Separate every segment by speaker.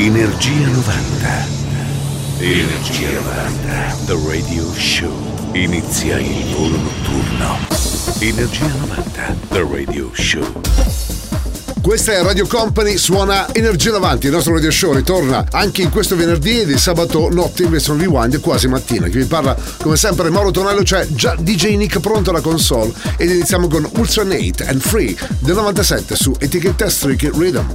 Speaker 1: Energia 90. Energia 90. The Radio Show. Inizia il volo notturno. Energia 90. The Radio Show.
Speaker 2: Questa è Radio Company, suona Energia Davanti, il nostro radio show ritorna anche in questo venerdì ed il sabato notte invece un rewind quasi mattina. Chi vi parla come sempre Mauro Tonello, c'è già DJ Nick pronto alla console ed iniziamo con Ultra Nate and Free del 97 su etichetta Streak Rhythm.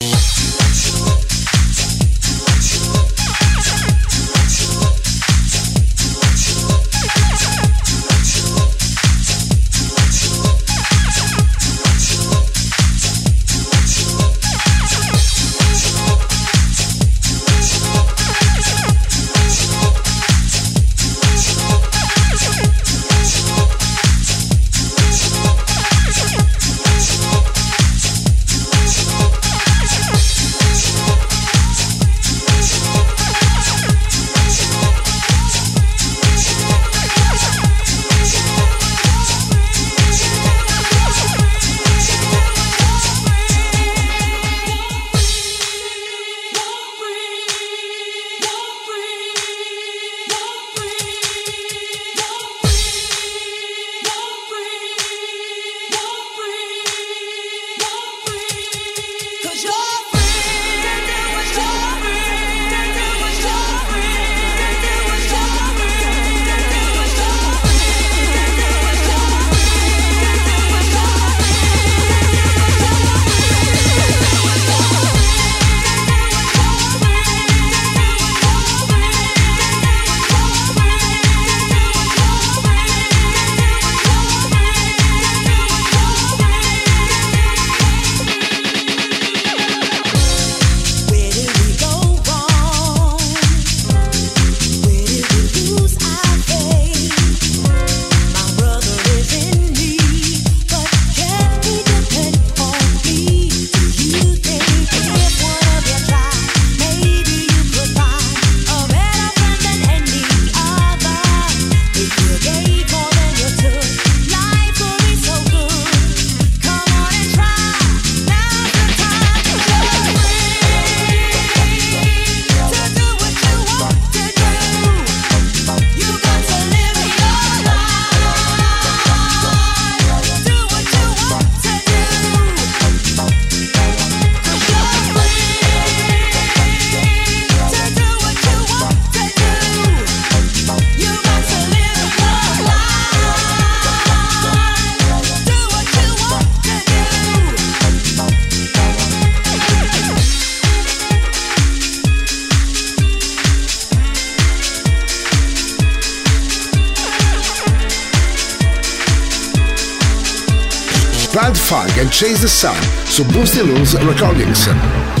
Speaker 2: Chase the Sun su Boosty Loose Recordings.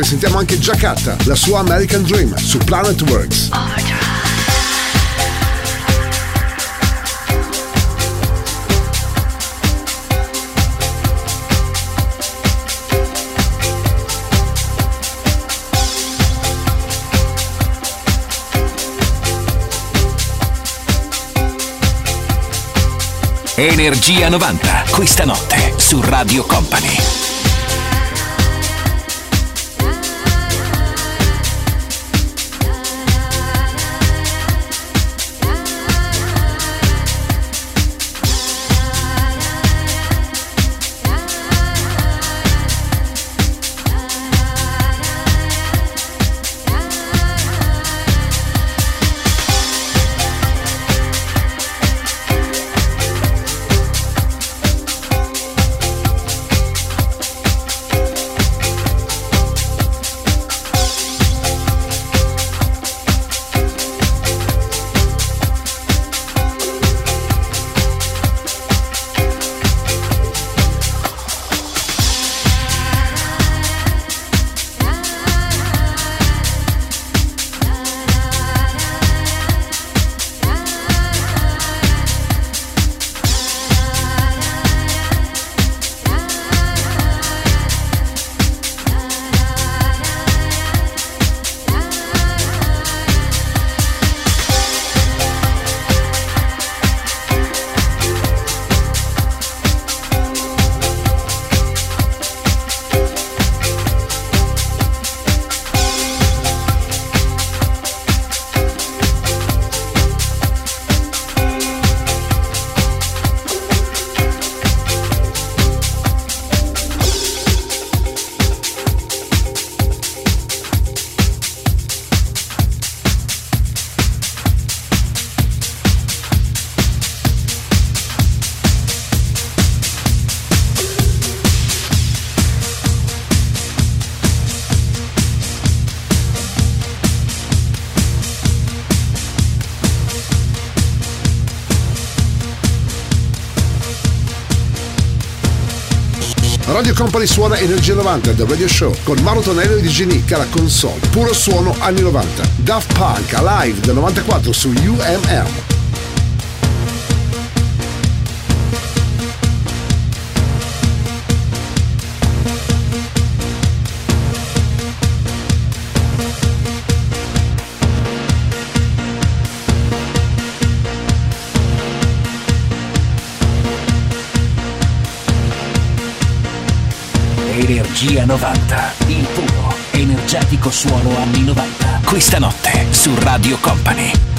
Speaker 2: Notte sentiamo anche Giacatta, la sua American Dream su Planet Works.
Speaker 3: Energia 90, questa notte su Radio Company. Company suona Energia 90 The Radio Show con Mauro Tonello e DJ Nick alla console. Puro suono anni 90. Daft Punk Alive del 94 su UMM. 90, il puro, energetico suono anni 90. Questa notte su Radio Company.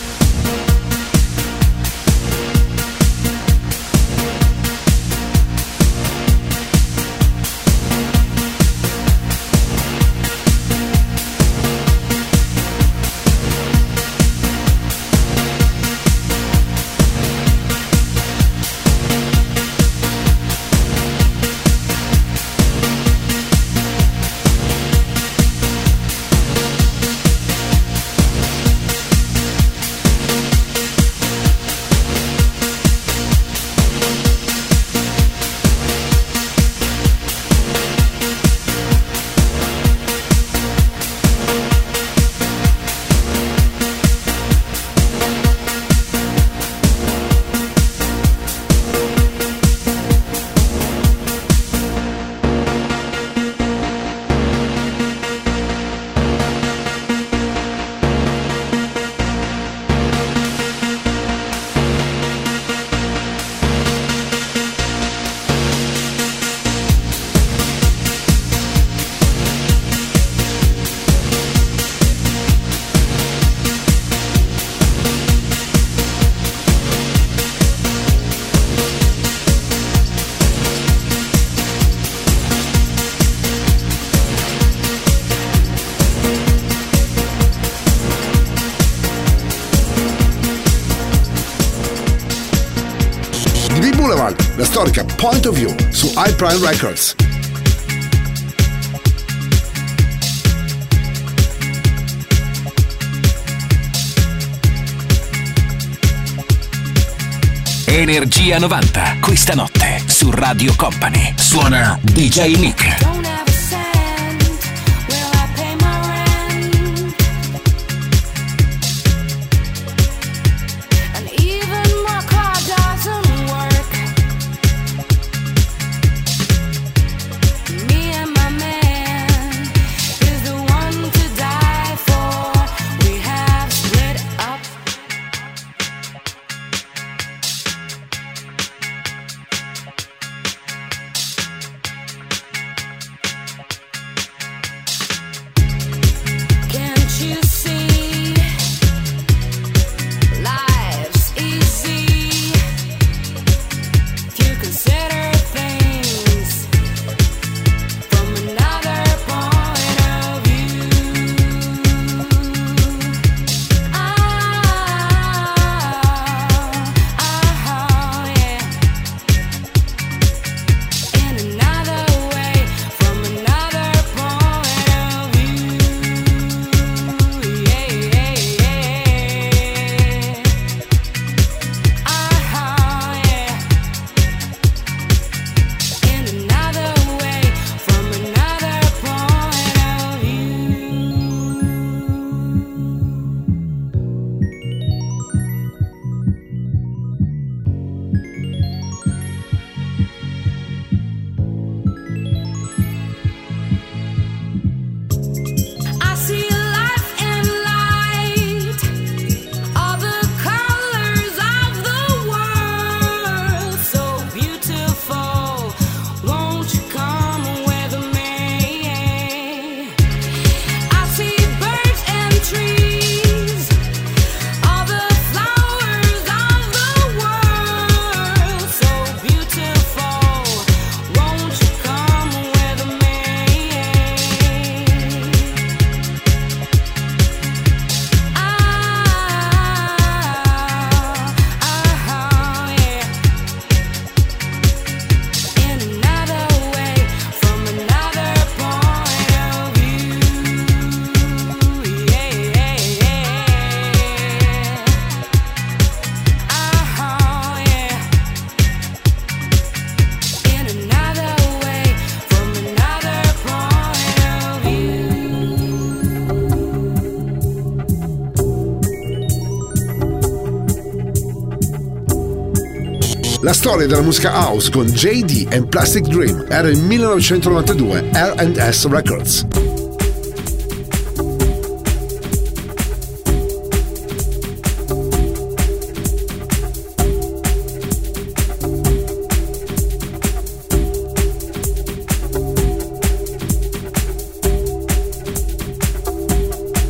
Speaker 2: Storica Point of View su iPrime Records.
Speaker 3: Energia 90, questa notte su Radio Company. Suona DJ Nick.
Speaker 2: Storia della musica house con JD e Plastic Dream era il 1992 R&S Records.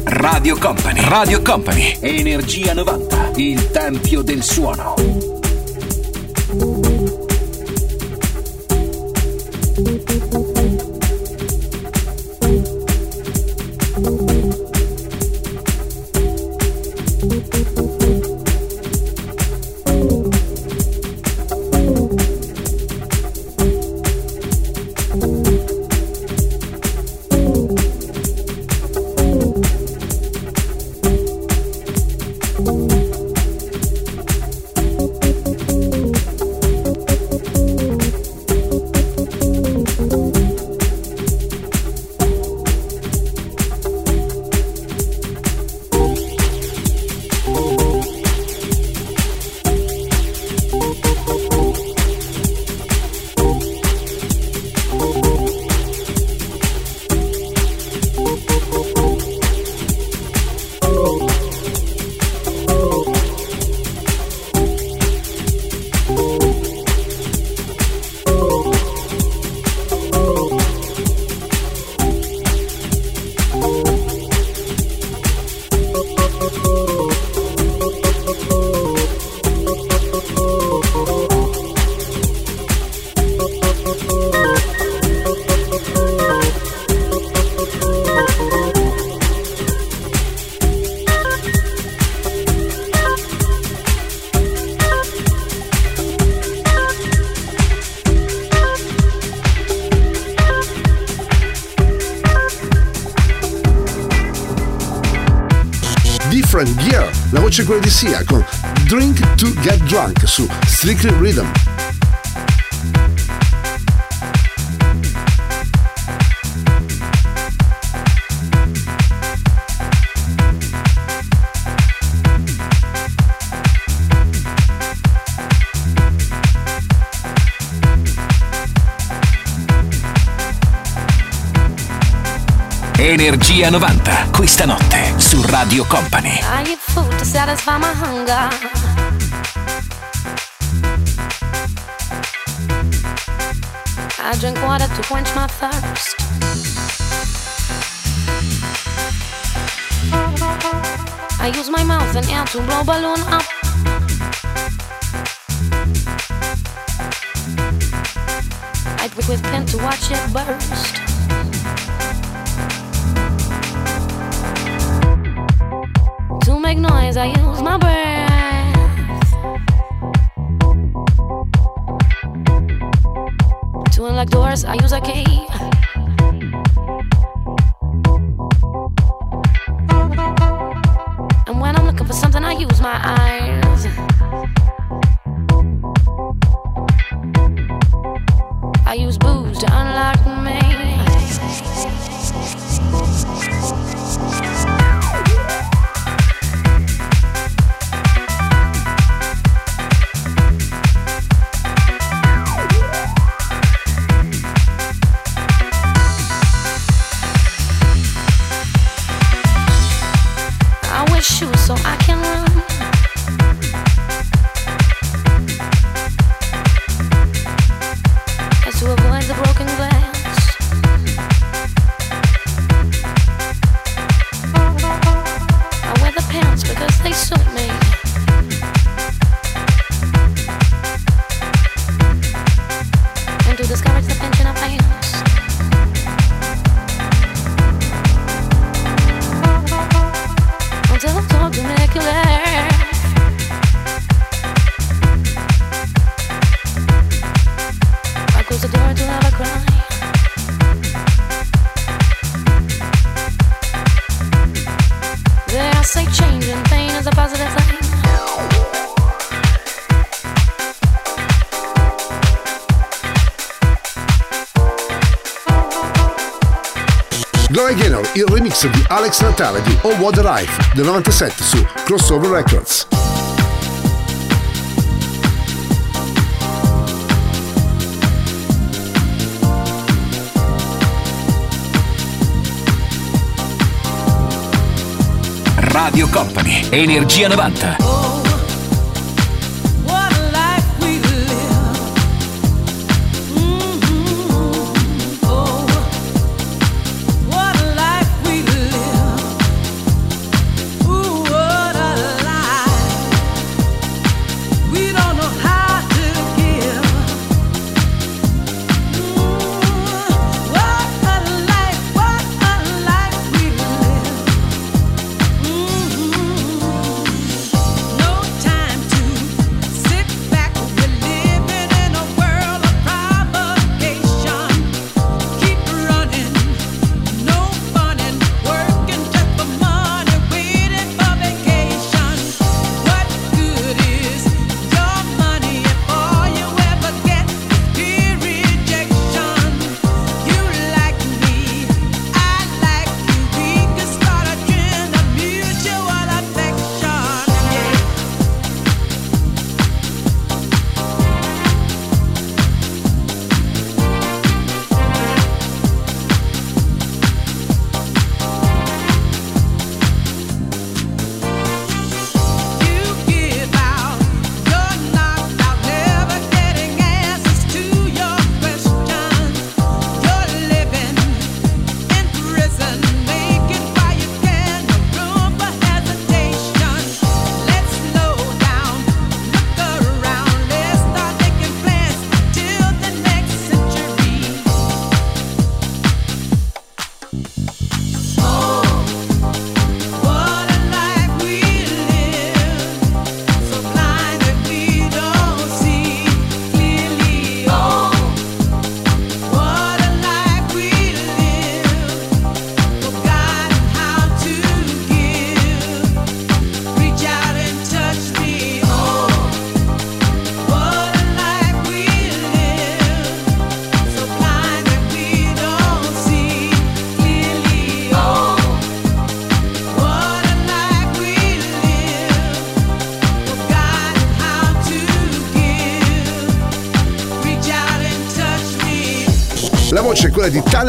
Speaker 4: Radio Company, Radio Company, Energia 90, il tempio del suono.
Speaker 2: Quella di Sia con Drink to Get Drunk su Strictly Rhythm.
Speaker 4: Energia 90, questa notte su Radio Company.
Speaker 5: I eat food to satisfy my hunger. I drink water to quench my thirst. I use my mouth and air to blow balloon up. I prick with pen to watch it burst. Noise, I use my breath. To unlock doors, I use a key. And when I'm looking for something, I use my eyes.
Speaker 2: di Alex Natale di Oh What a Life del 97 su Crossover Records.
Speaker 4: Radio Company, Energia 90.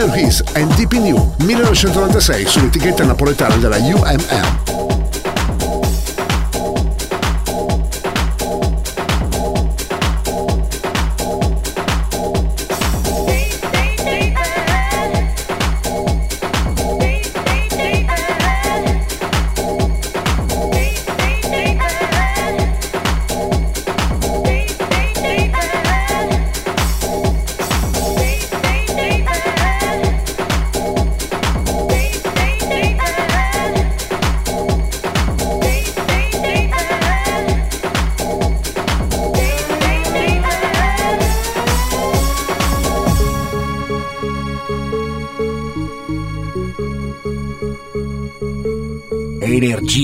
Speaker 2: Tanner Heath and in You 1996 sull'etichetta napoletana della UMM.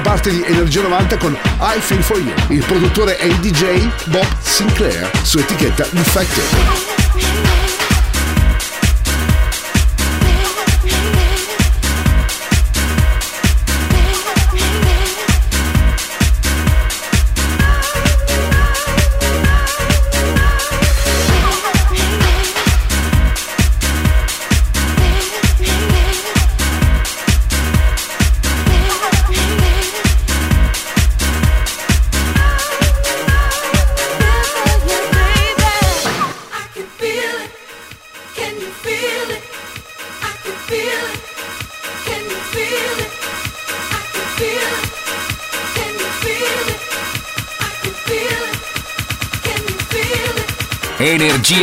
Speaker 2: Parte di Energia 90 con I Feel For You. Il produttore è il DJ Bob Sinclair su etichetta Defected.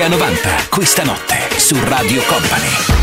Speaker 6: Energia 90, questa notte su Radio Company.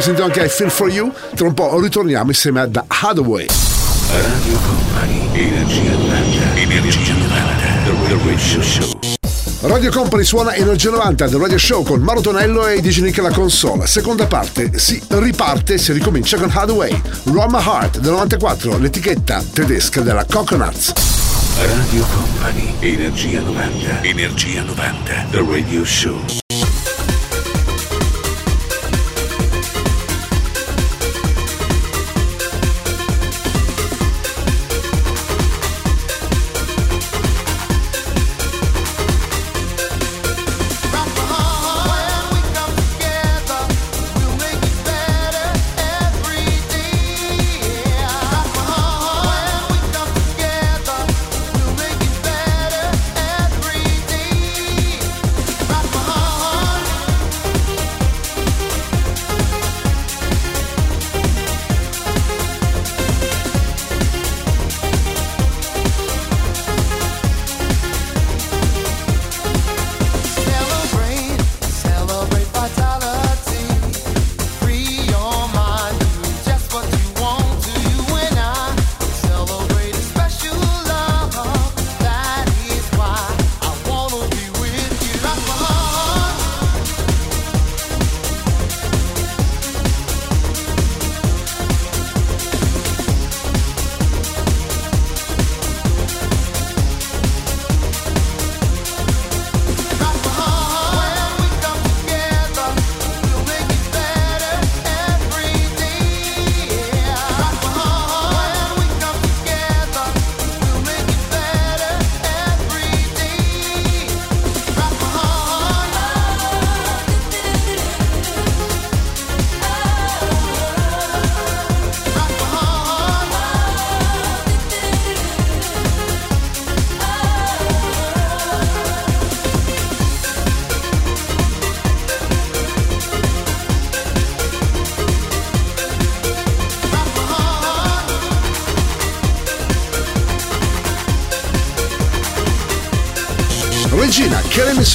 Speaker 2: Sentito anche I Feel For You. Tra un po' ritorniamo insieme a The Hathaway.
Speaker 1: Radio Company, Energia 90, Energia 90, The Radio Show.
Speaker 2: Radio Company suona Energia 90 del Radio Show con Mauro Tonello e DJ Nick alla console. Seconda parte, si riparte, si ricomincia con Hathaway, Roma Heart del 94, l'etichetta tedesca della Coconuts.
Speaker 1: Radio Company, Energia 90, Energia 90, The Radio Show.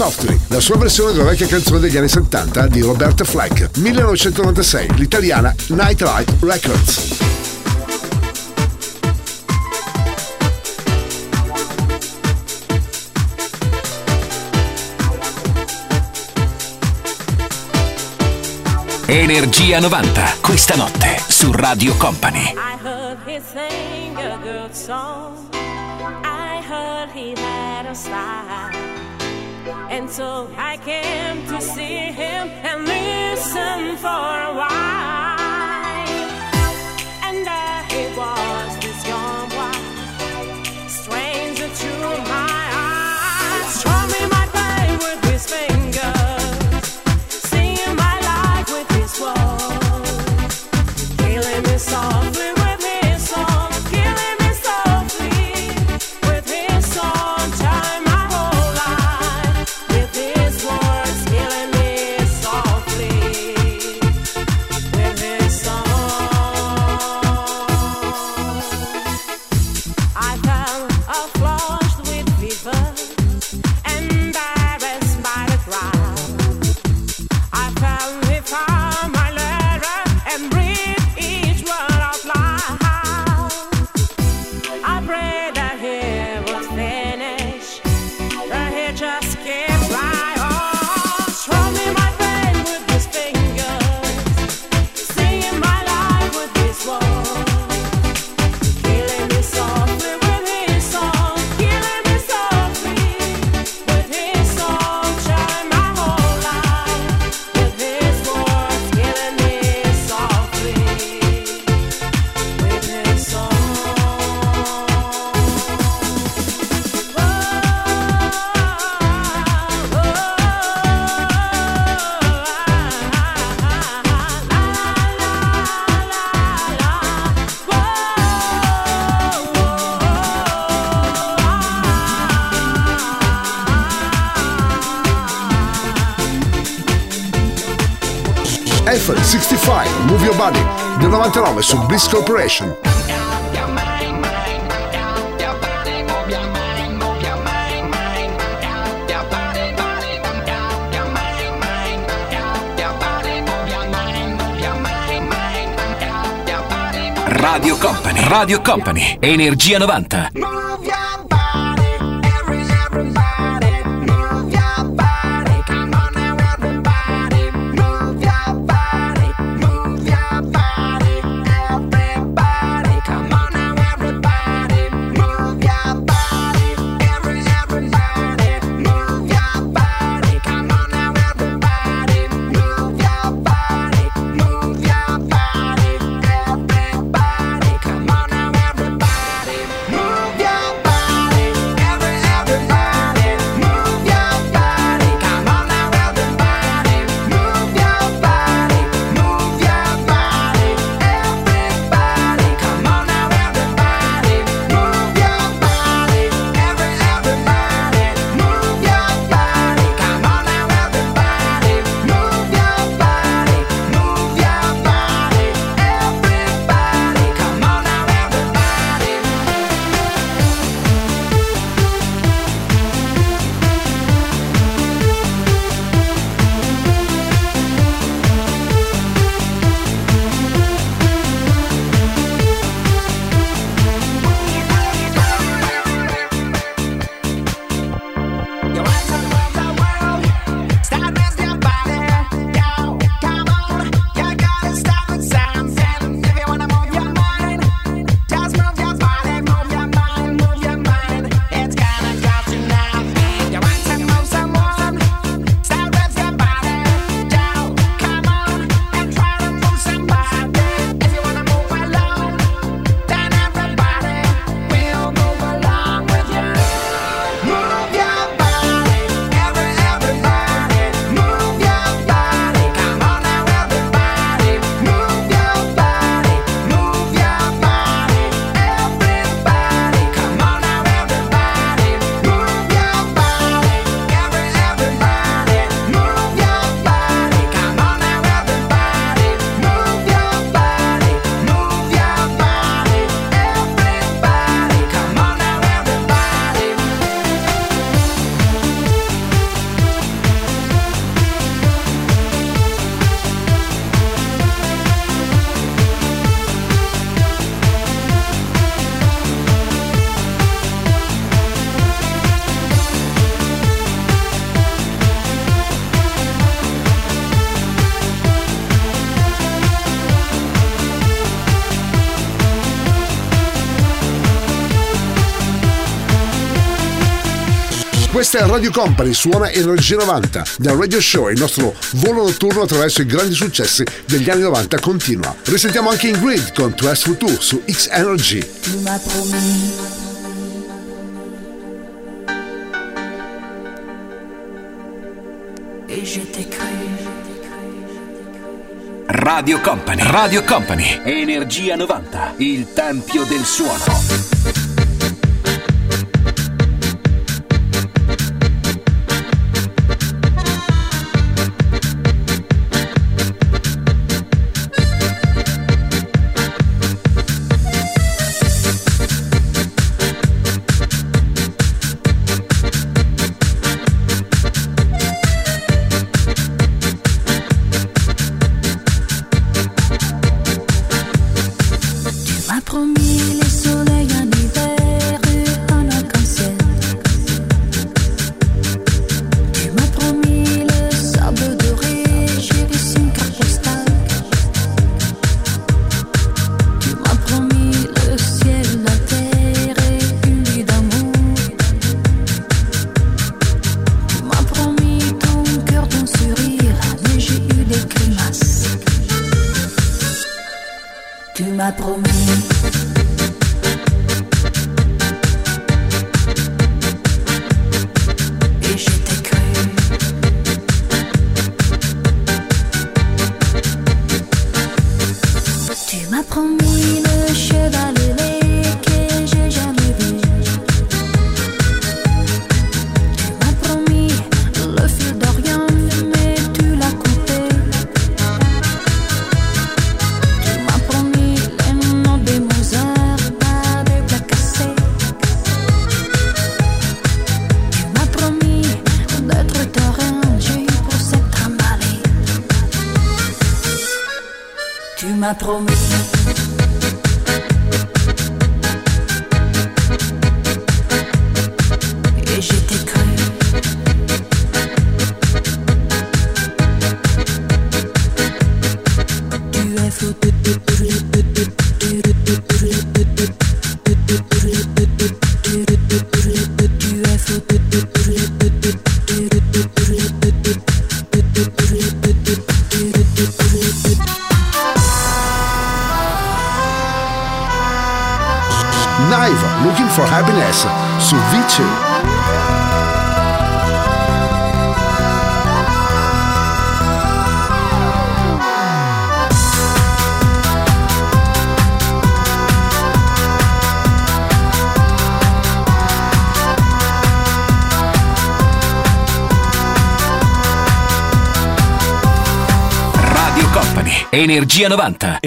Speaker 2: Softly, la sua versione della vecchia canzone degli anni 70 di Roberta Flack, 1996, l'italiana Nightlight Records.
Speaker 7: Energia 90, questa notte su Radio Company.
Speaker 8: I heard he sang a good song. I heard he had a style. And so I came to see him and listen for a while.
Speaker 2: Bliss Corporation.
Speaker 7: Radio Company, Radio Company, Energia 90.
Speaker 2: Questa è Radio Company, suona Energia 90. Da Radio Show il nostro volo notturno attraverso i grandi successi degli anni 90 continua. Risentiamo anche in grid con 2 for 2 su X Energy.
Speaker 9: Radio Company, Radio Company, Energia 90, il tempio del suono. Energia 90.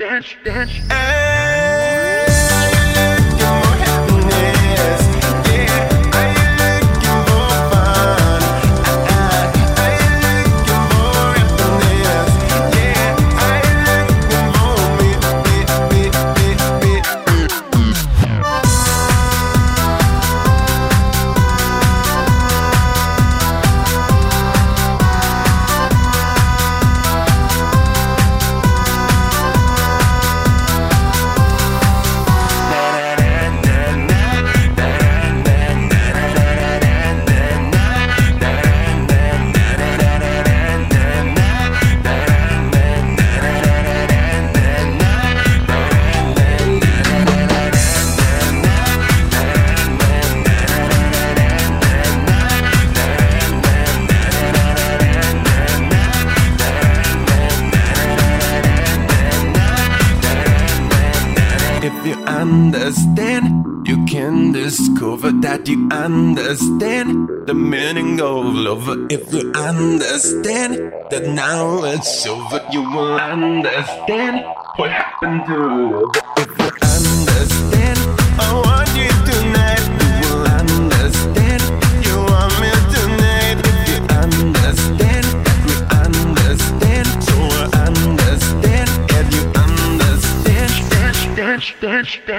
Speaker 10: dance, dance.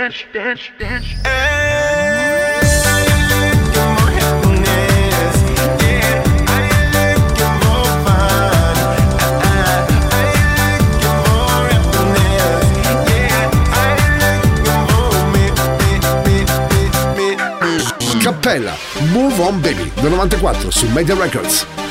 Speaker 10: dance,
Speaker 2: Cappella, Move On Baby, del 94 su Media Records.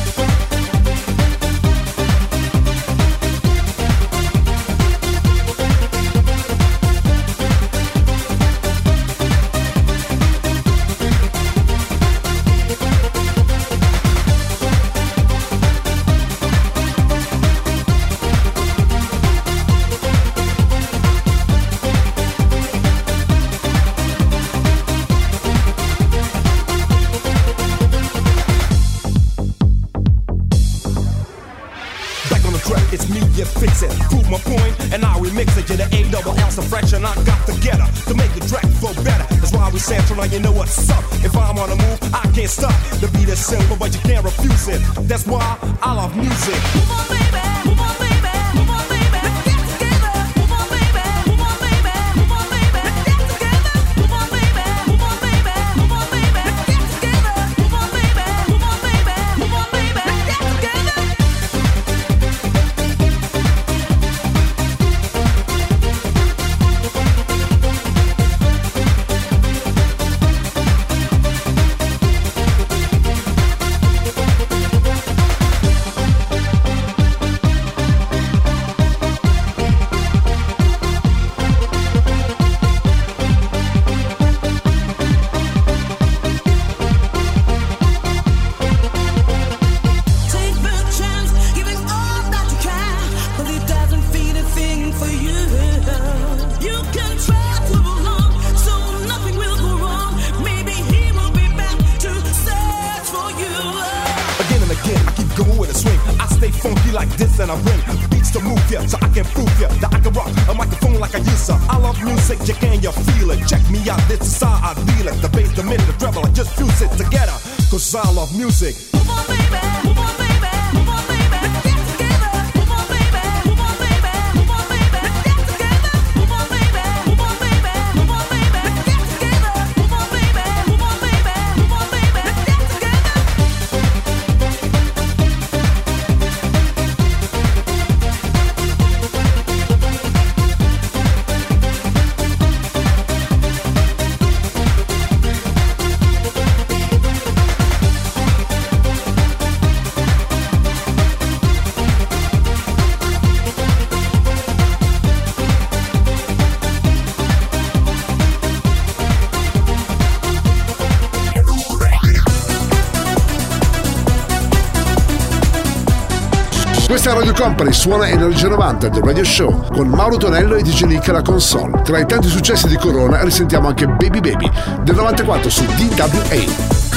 Speaker 2: Radio Company suona Energia 90 del Radio Show con Mauro Tonello e DJ Nick alla console. Tra i tanti successi di Corona risentiamo anche Baby Baby del 94 su DWA.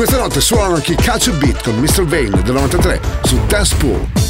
Speaker 2: Questa notte suonano anche Catch a Beat con Mr. Vane del 93 su Dance Pool.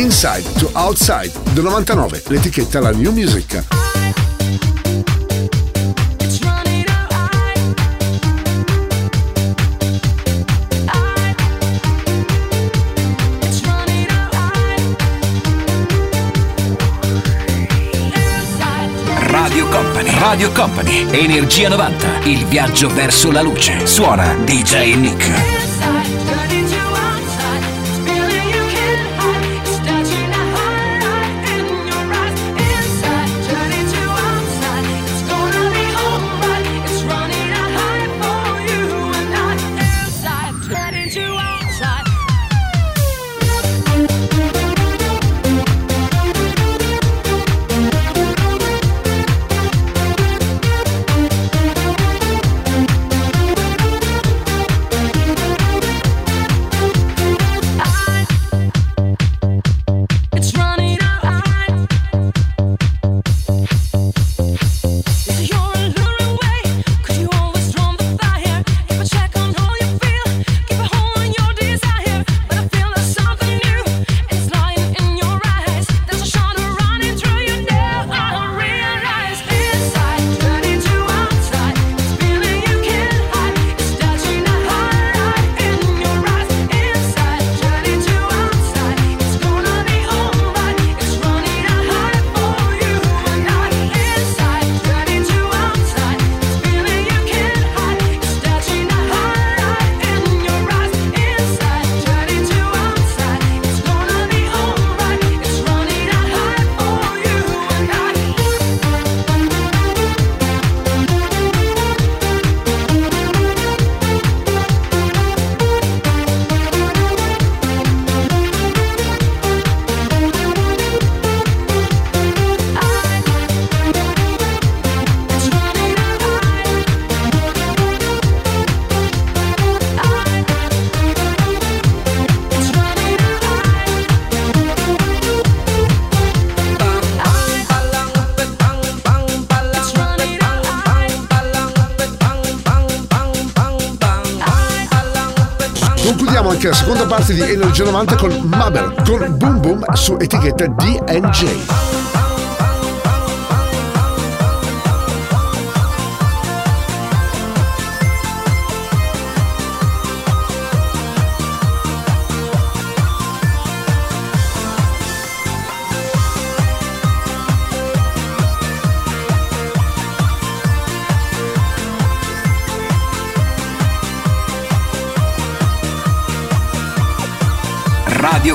Speaker 2: Inside to Outside del 99, l'etichetta La New Music.
Speaker 11: Radio Company, Radio Company, Energia 90, il viaggio verso la luce. Suona DJ Nick.
Speaker 2: parte di Energia 90 con Mabel con Boom Boom su etichetta DNJ.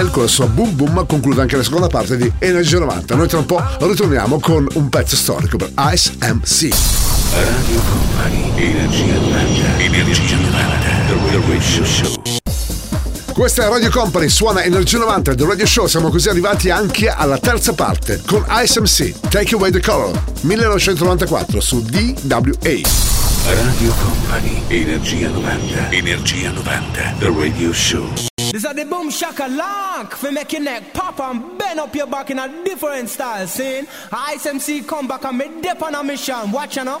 Speaker 2: Camel con la sua Boom Boom conclude anche la seconda parte di Energy 90. Noi tra un po' ritorniamo con un pezzo storico per Ice MC.
Speaker 1: Radio Company, Energia 90, Energia 90, The Radio Show.
Speaker 2: Questa è Radio Company, suona Energia 90 The Radio Show. Siamo così arrivati anche alla terza parte con Ice MC, Take Away the Color, 1994 su DWA.
Speaker 1: Radio Company, Energia 90, Energia 90, The Radio Show.
Speaker 12: This are the boom shaka lock for make your neck pop and bend up your back in a different style. Saying, ISMC come back and me dip on a mission. Watch you know.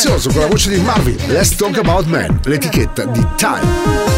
Speaker 2: Prezioso con la voce di Marvin. Let's Talk About Man, l'etichetta di Time.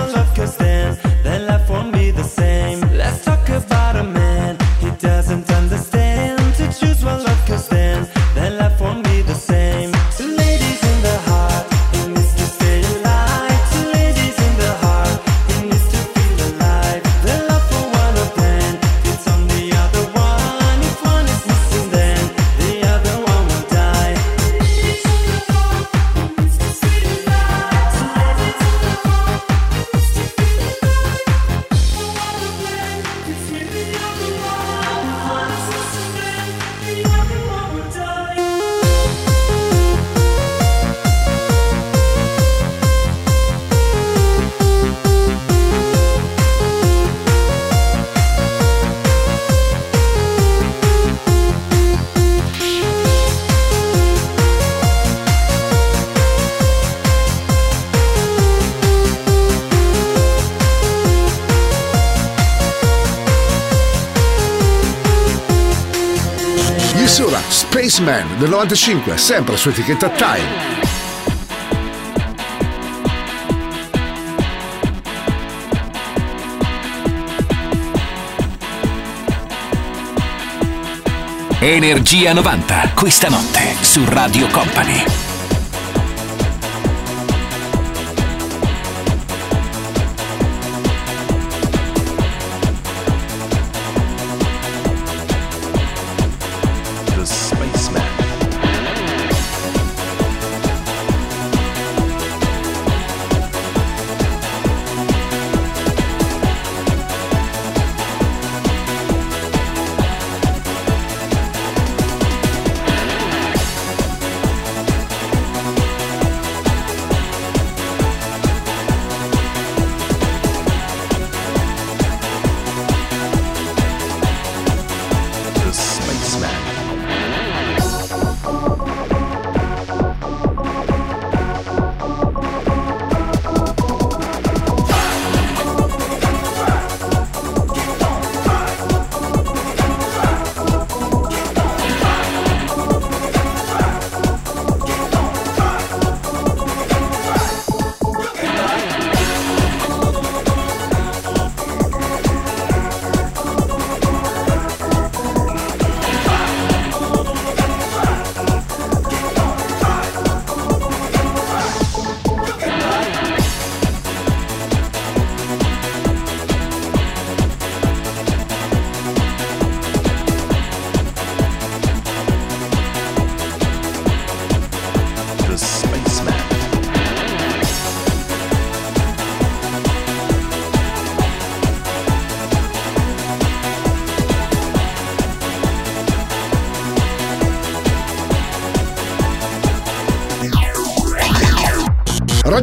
Speaker 13: my love can stand
Speaker 2: 95, sempre su etichetta Time.
Speaker 14: Energia 90, questa notte su Radio Company.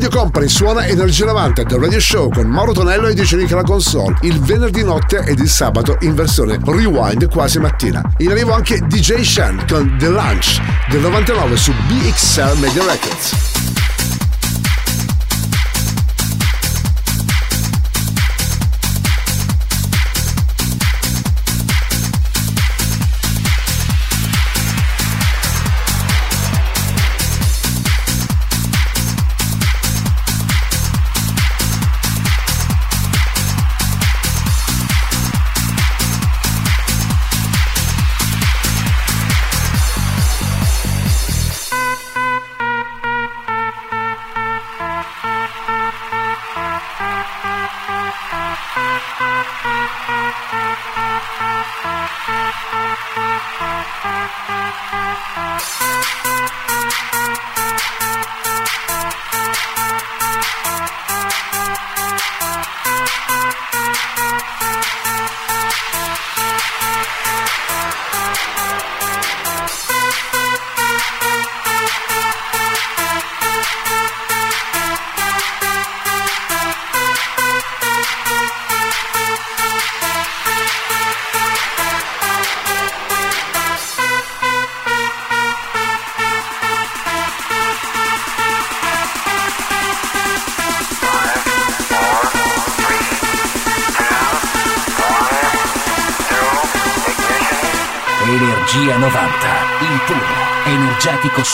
Speaker 2: Radio Company suona Energia 90 del Radio Show con Mauro Tonello e DJ Nick alla console il venerdì notte ed il sabato in versione rewind quasi mattina. In arrivo anche DJ Shan con The Lunch del 99 su BXL Media Records.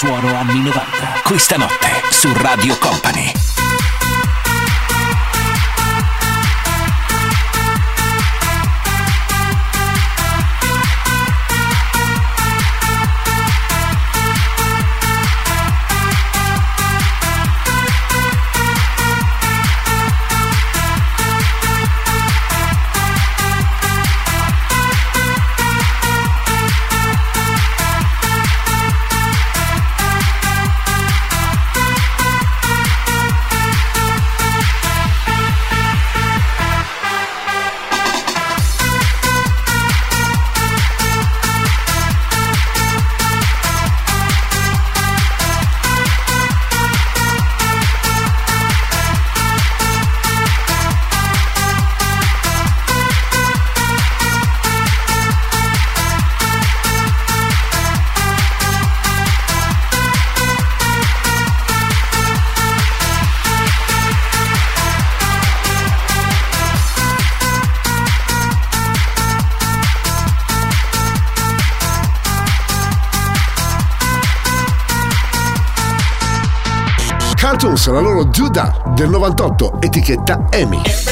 Speaker 3: Suono anni 90. Questa notte su Radio Company.
Speaker 2: Duda del 98, etichetta EMI.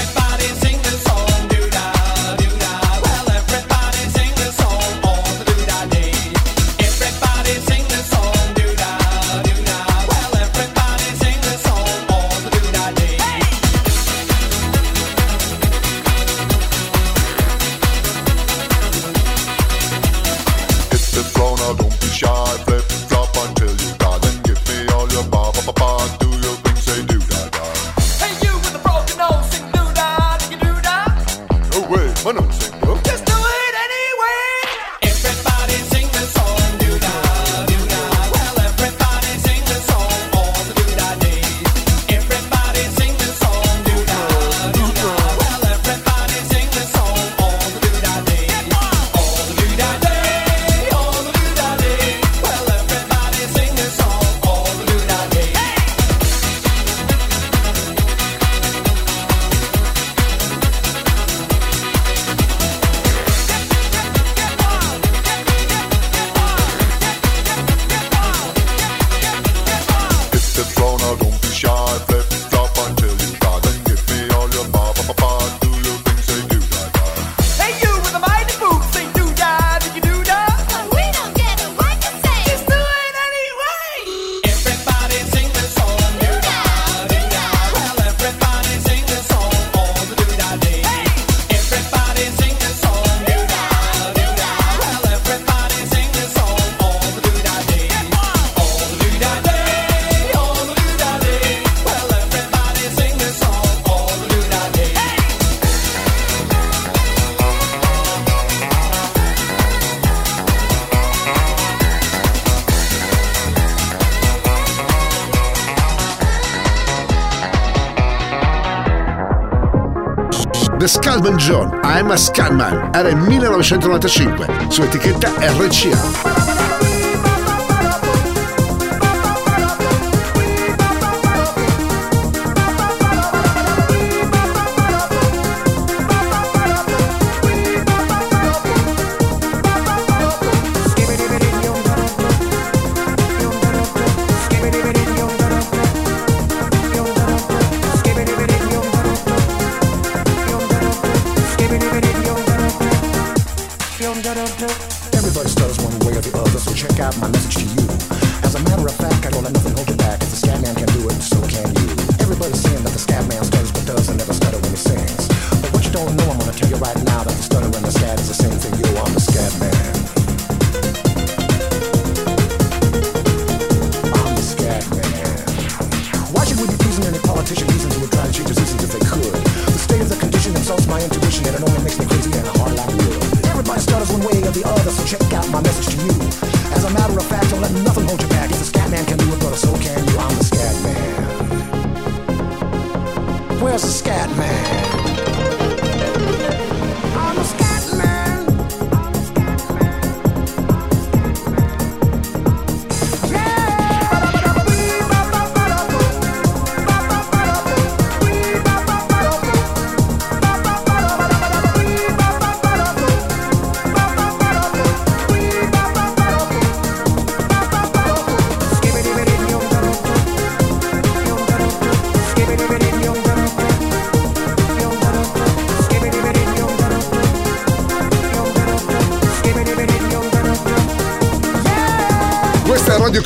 Speaker 7: Scanman Era il 1995 su etichetta RCA.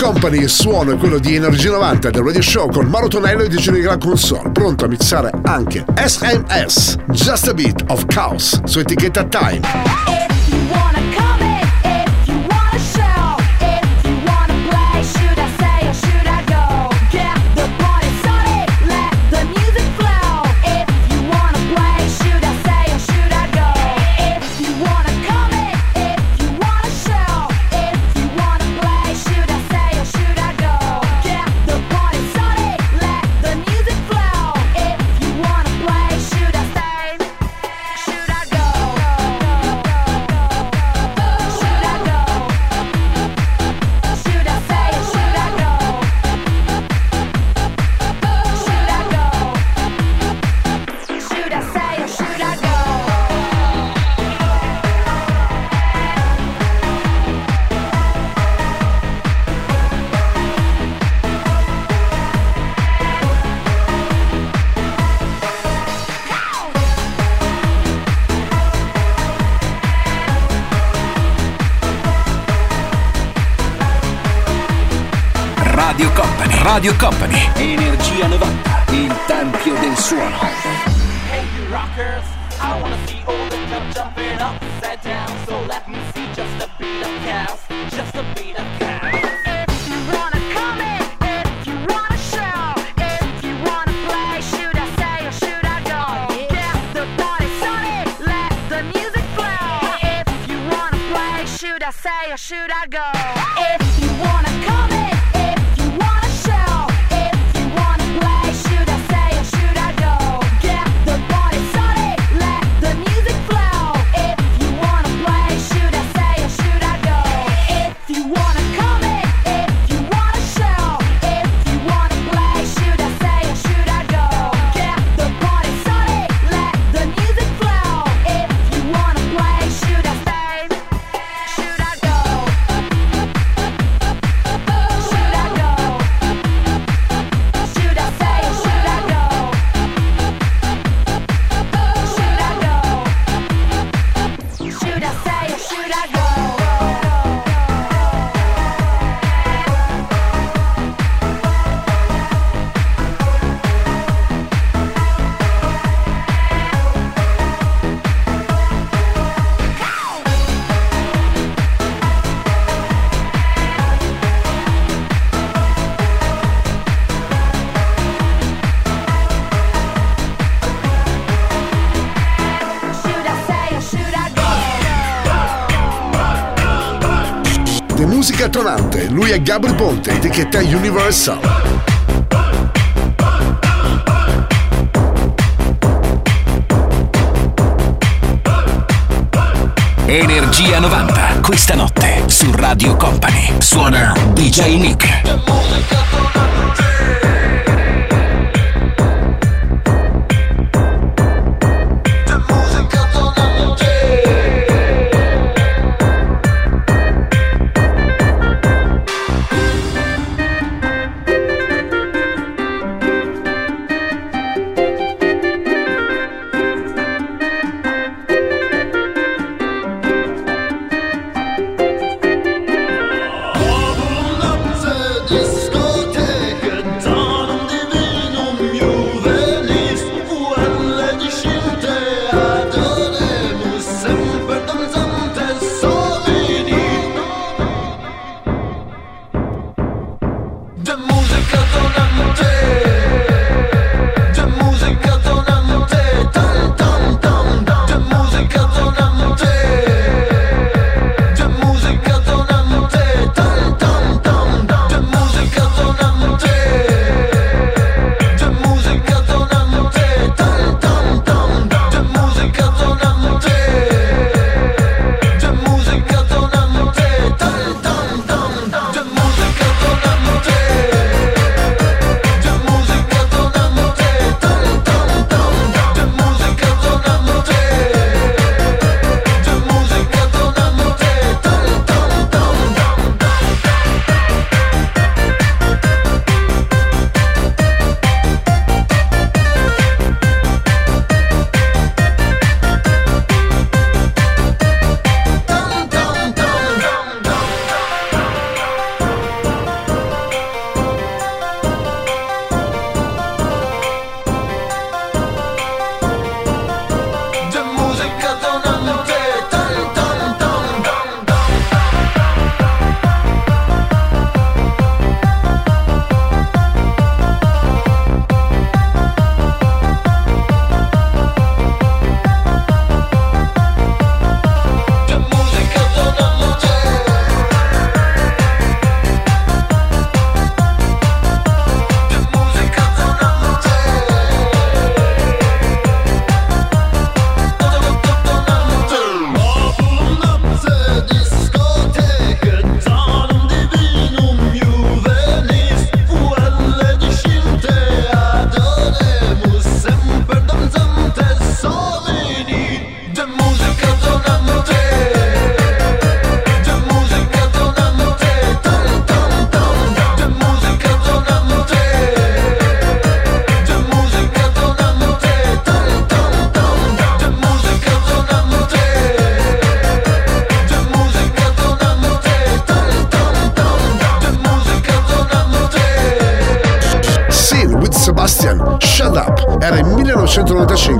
Speaker 7: Company, il suono è quello di Energia 90 del Radio Show con Mauro Tonello e DJ Gran Console, pronto a mixare anche SMS, Just a Bit of Chaos su etichetta Time. musica tonante. Lui è Gabri Ponte, etichetta Universal.
Speaker 15: Energia 90, questa notte su Radio Company. Suona DJ Nick.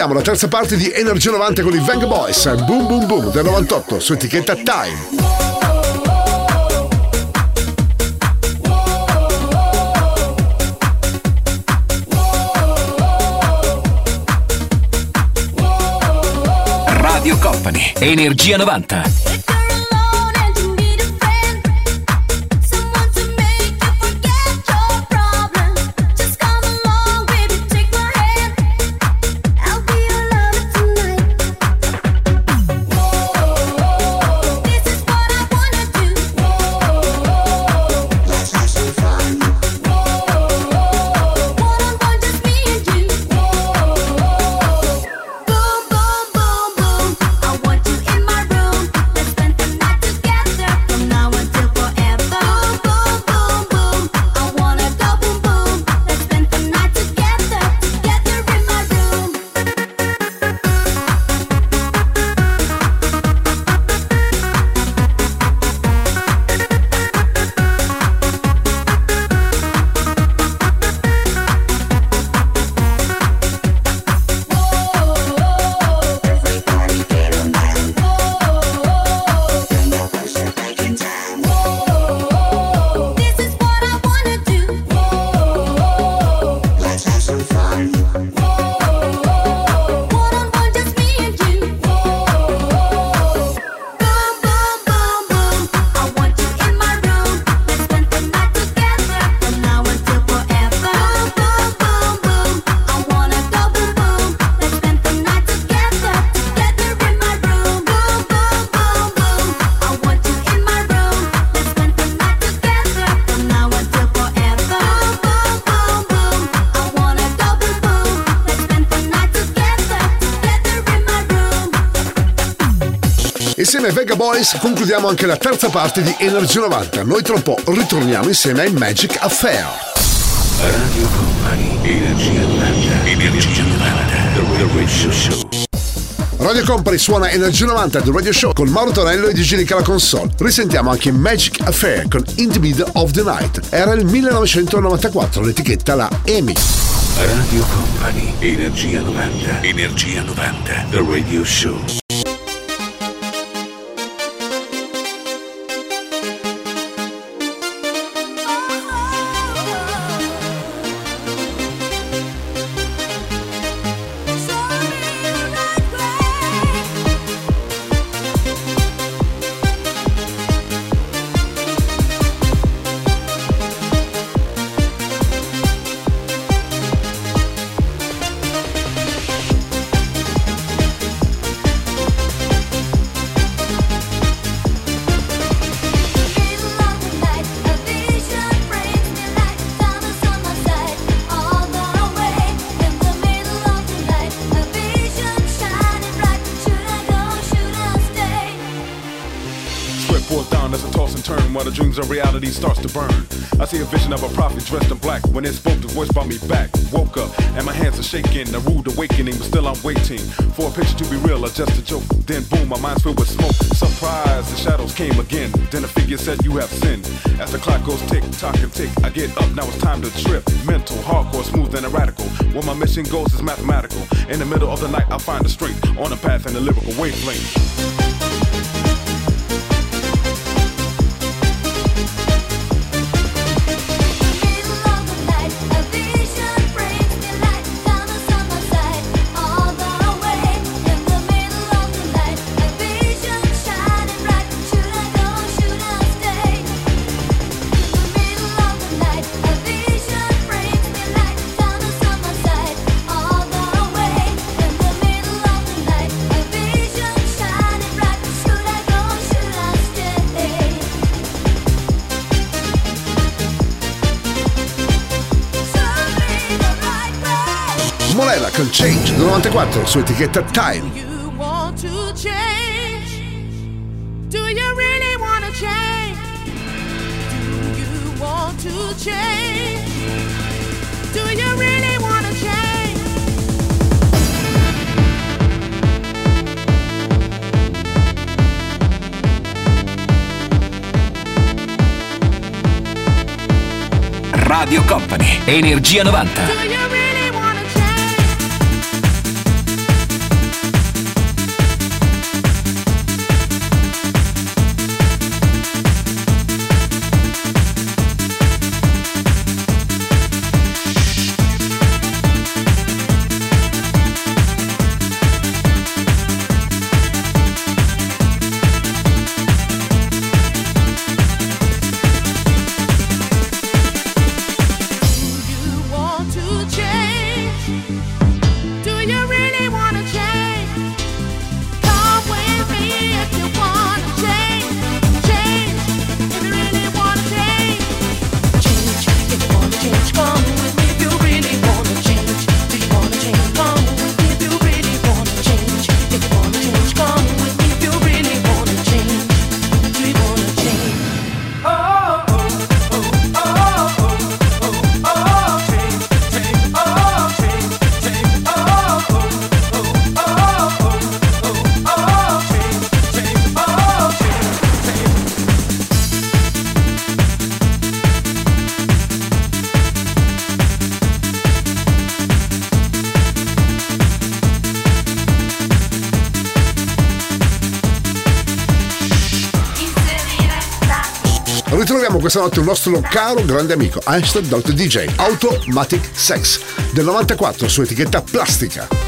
Speaker 2: abbiamo la terza parte di Energia 90 con i Vang Boys, Boom Boom Boom del 98 su etichetta Time.
Speaker 15: Radio Company, Energia 90.
Speaker 2: Insieme ai Vega Boys concludiamo anche la terza parte di Energia 90. Noi tra un po' ritorniamo insieme ai Magic Affair.
Speaker 16: Radio Company, Energia 90, Energia 90, The Radio Show.
Speaker 2: Radio Company suona Energia 90 del Radio Show con Mauro Tonello e DJ Nick alla console. Risentiamo anche Magic Affair con In the Middle of the Night. Era il 1994, l'etichetta la EMI.
Speaker 16: Radio Company, Energia 90, Energia 90, The Radio Show.
Speaker 11: See a vision of a prophet dressed in black when it spoke, the voice brought me back. Woke up and my hands are shaking, a rude awakening, but still I'm waiting for a picture to be real or just a joke. Then boom, my mind's filled with smoke. Surprise, the shadows came again. Then a figure said, You have sinned. As the clock goes tick, tock, and tick, I get up, now it's time to trip. Mental, hardcore, smooth, and radical. Where my mission goes is mathematical. In the middle of the night, I find the strength on a path in the lyrical wavelength.
Speaker 2: 1974 su etichetta Time.
Speaker 4: Do you really want? Do you
Speaker 2: Ritroviamo questa notte un nostro caro grande amico, Einstein Dr. DJ, Automatic Sex, del 94 su etichetta plastica.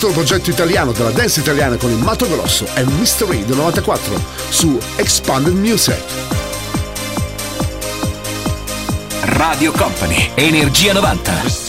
Speaker 2: L'altro progetto italiano della dance italiana con il Mato Grosso è Mystery del 94 su Expanded Music.
Speaker 12: Radio Company, Energia 90.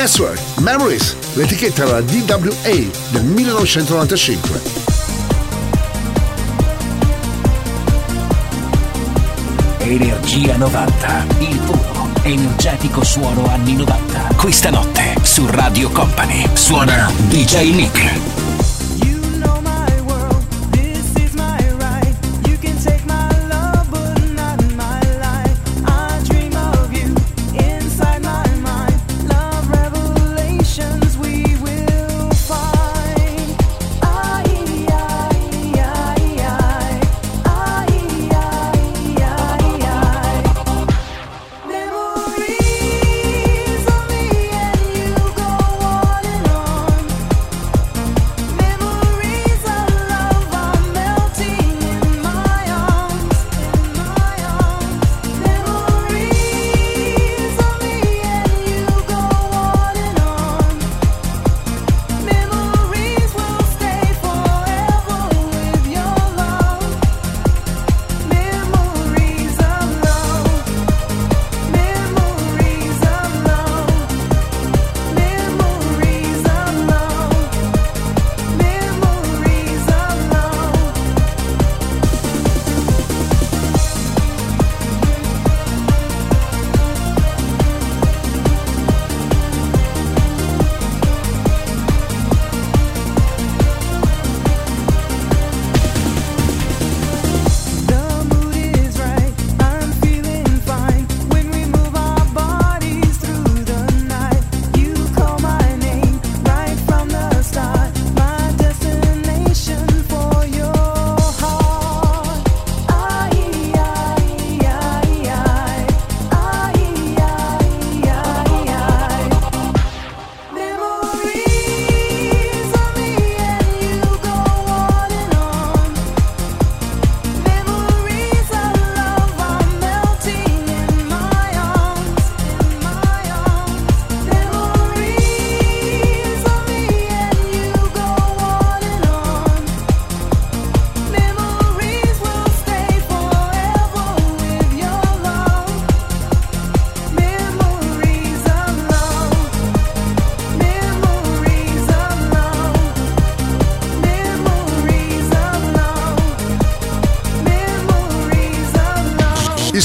Speaker 2: Network Memories, l'etichetta era la DWA del 1995.
Speaker 12: Energia 90, il puro, energetico suono anni 90. Questa notte su Radio Company suona DJ Nick.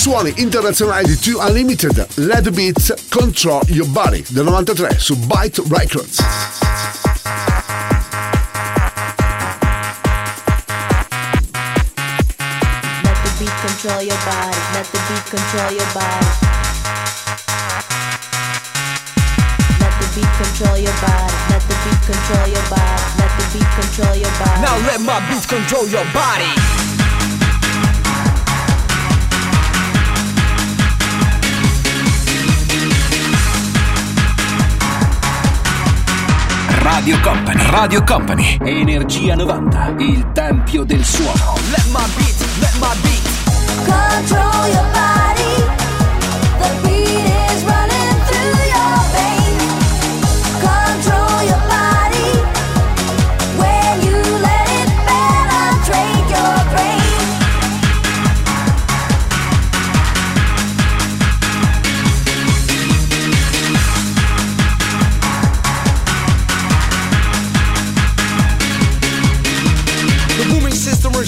Speaker 2: Suoni internazionali di 2 Unlimited, Led Beats, Control Your Body, del 93 su Byte Records.
Speaker 7: Let the beat control your body, let the beat control your body. Let the beat control your body, let the beat control your body, let the beat control your body.
Speaker 17: Now let my beat control your body.
Speaker 3: Radio Company, Radio Company, Energia 90, il tempio del suono.
Speaker 17: Let my beat, let my beat.
Speaker 16: Control your body.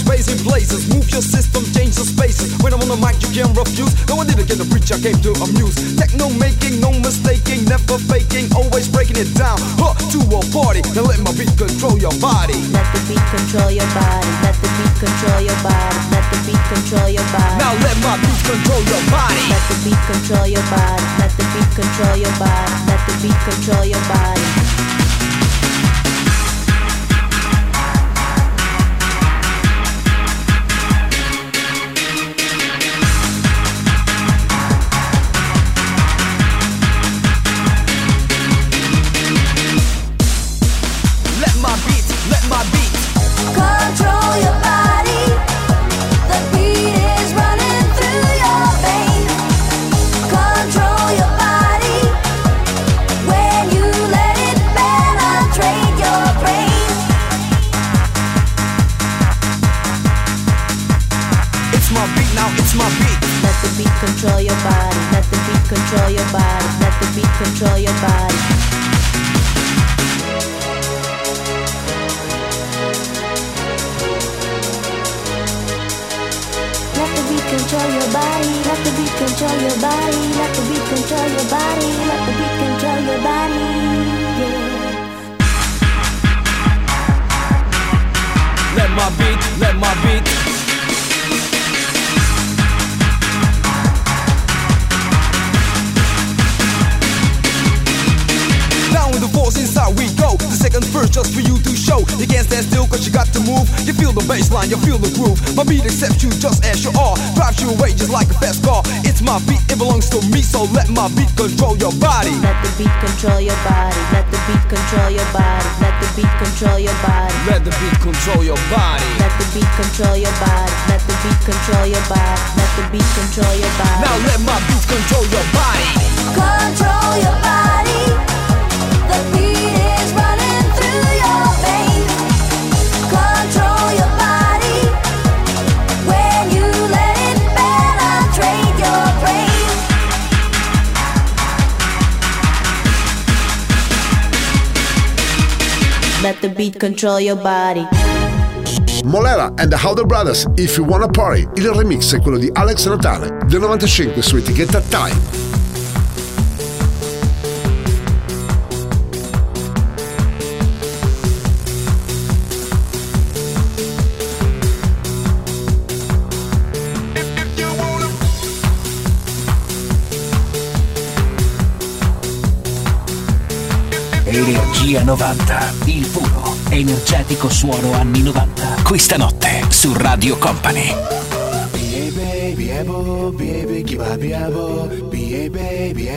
Speaker 17: lyrics in places, Move your system, change the spaces. When I'm on the mic, you can't refuse. No, I didn't get the preach, I came to amuse. Techno making, no mistaking, never faking, always breaking it down. Huh, to a party, now let my beat control your body.
Speaker 7: Let the beat control your body. Let the beat control your body. Let the beat control your body.
Speaker 17: Now let my beat control your body.
Speaker 7: Let the beat control your body. Let the beat control your body. Let the beat control your body.
Speaker 16: control your body.
Speaker 2: Molera and the Howder Brothers, If You Wanna Party. Il remix è quello di Alex Natale del 95 su etichetta Time.
Speaker 3: Energia 90, il puro energetico suono anni 90. Questa notte su Radio Company.
Speaker 18: Be a baby,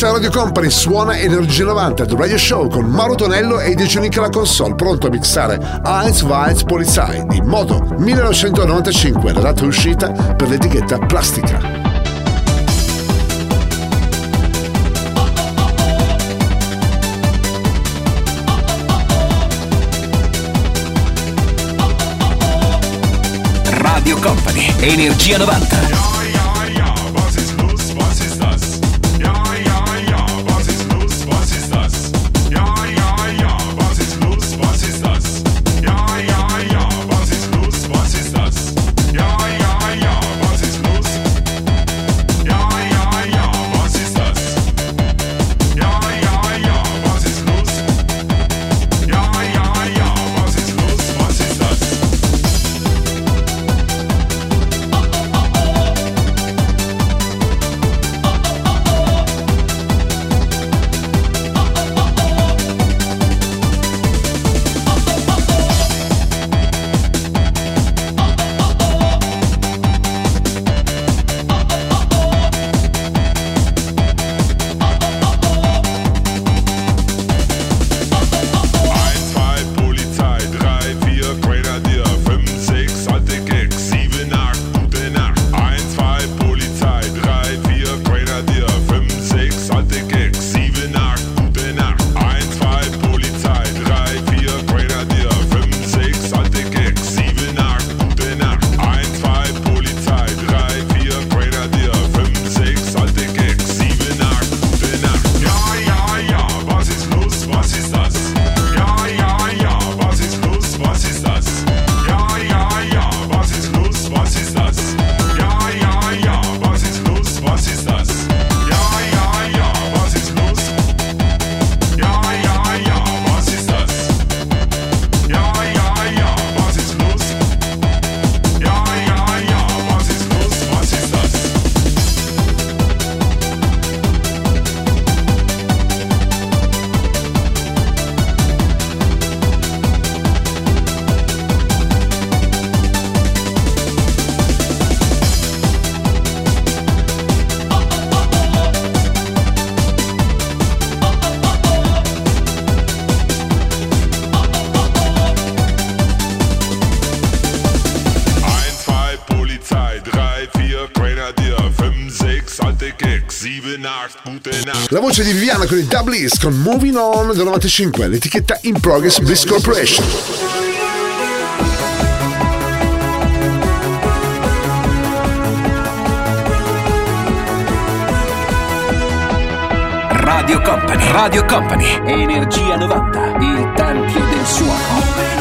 Speaker 2: Questa Radio Company suona Energia 90, The Radio Show con Mauro Tonello e Diecionic la console, pronto a mixare Eyes Weiz Polizei di Moto 1995, la data uscita per l'etichetta Plastica.
Speaker 19: Radio Company, Energia 90.
Speaker 2: con i Dublis con Moving On del 95, l'etichetta In Progress Bliss Corporation.
Speaker 19: Radio Company, Radio Company, Energia 90, il tempio del suono.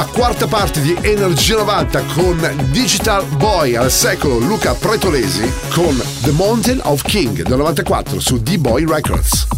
Speaker 2: La quarta parte di Energia 90 con Digital Boy al secolo Luca Pretolesi con The Mountain of King del 94 su D-Boy Records.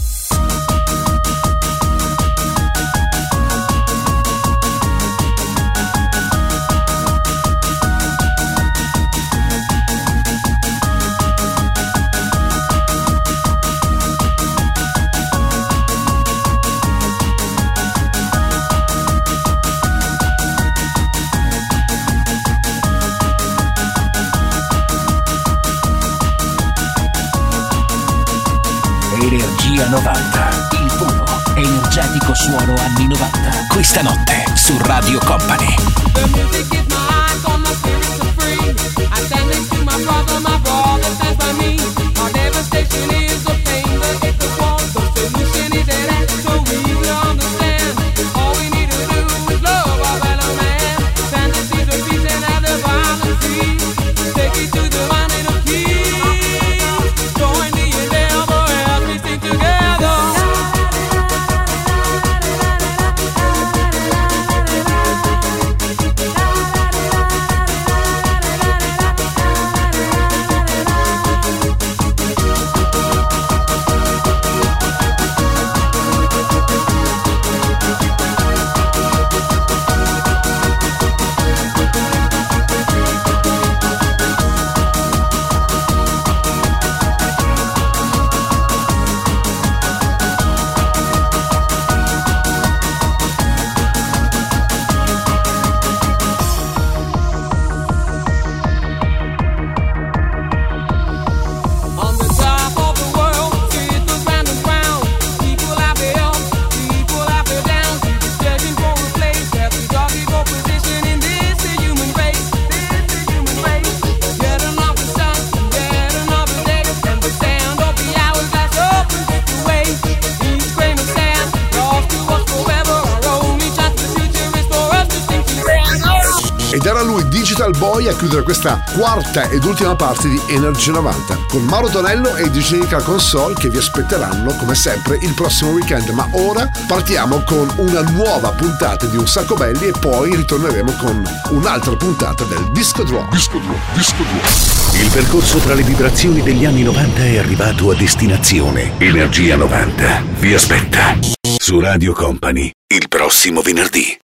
Speaker 4: Suono anni 90. Questa notte su Radio Company.
Speaker 2: Questa quarta ed ultima parte di Energy 90 con Mauro Tonello e DJ Nick al console che vi aspetteranno come sempre il prossimo weekend. Ma ora partiamo con una nuova puntata di Un Sacco Belli e poi ritorneremo con un'altra puntata del Disco Drop. Disco Drop, Disco Drop.
Speaker 1: Il percorso tra le vibrazioni degli anni 90 è arrivato a destinazione. Energia 90 vi aspetta su Radio Company il prossimo venerdì.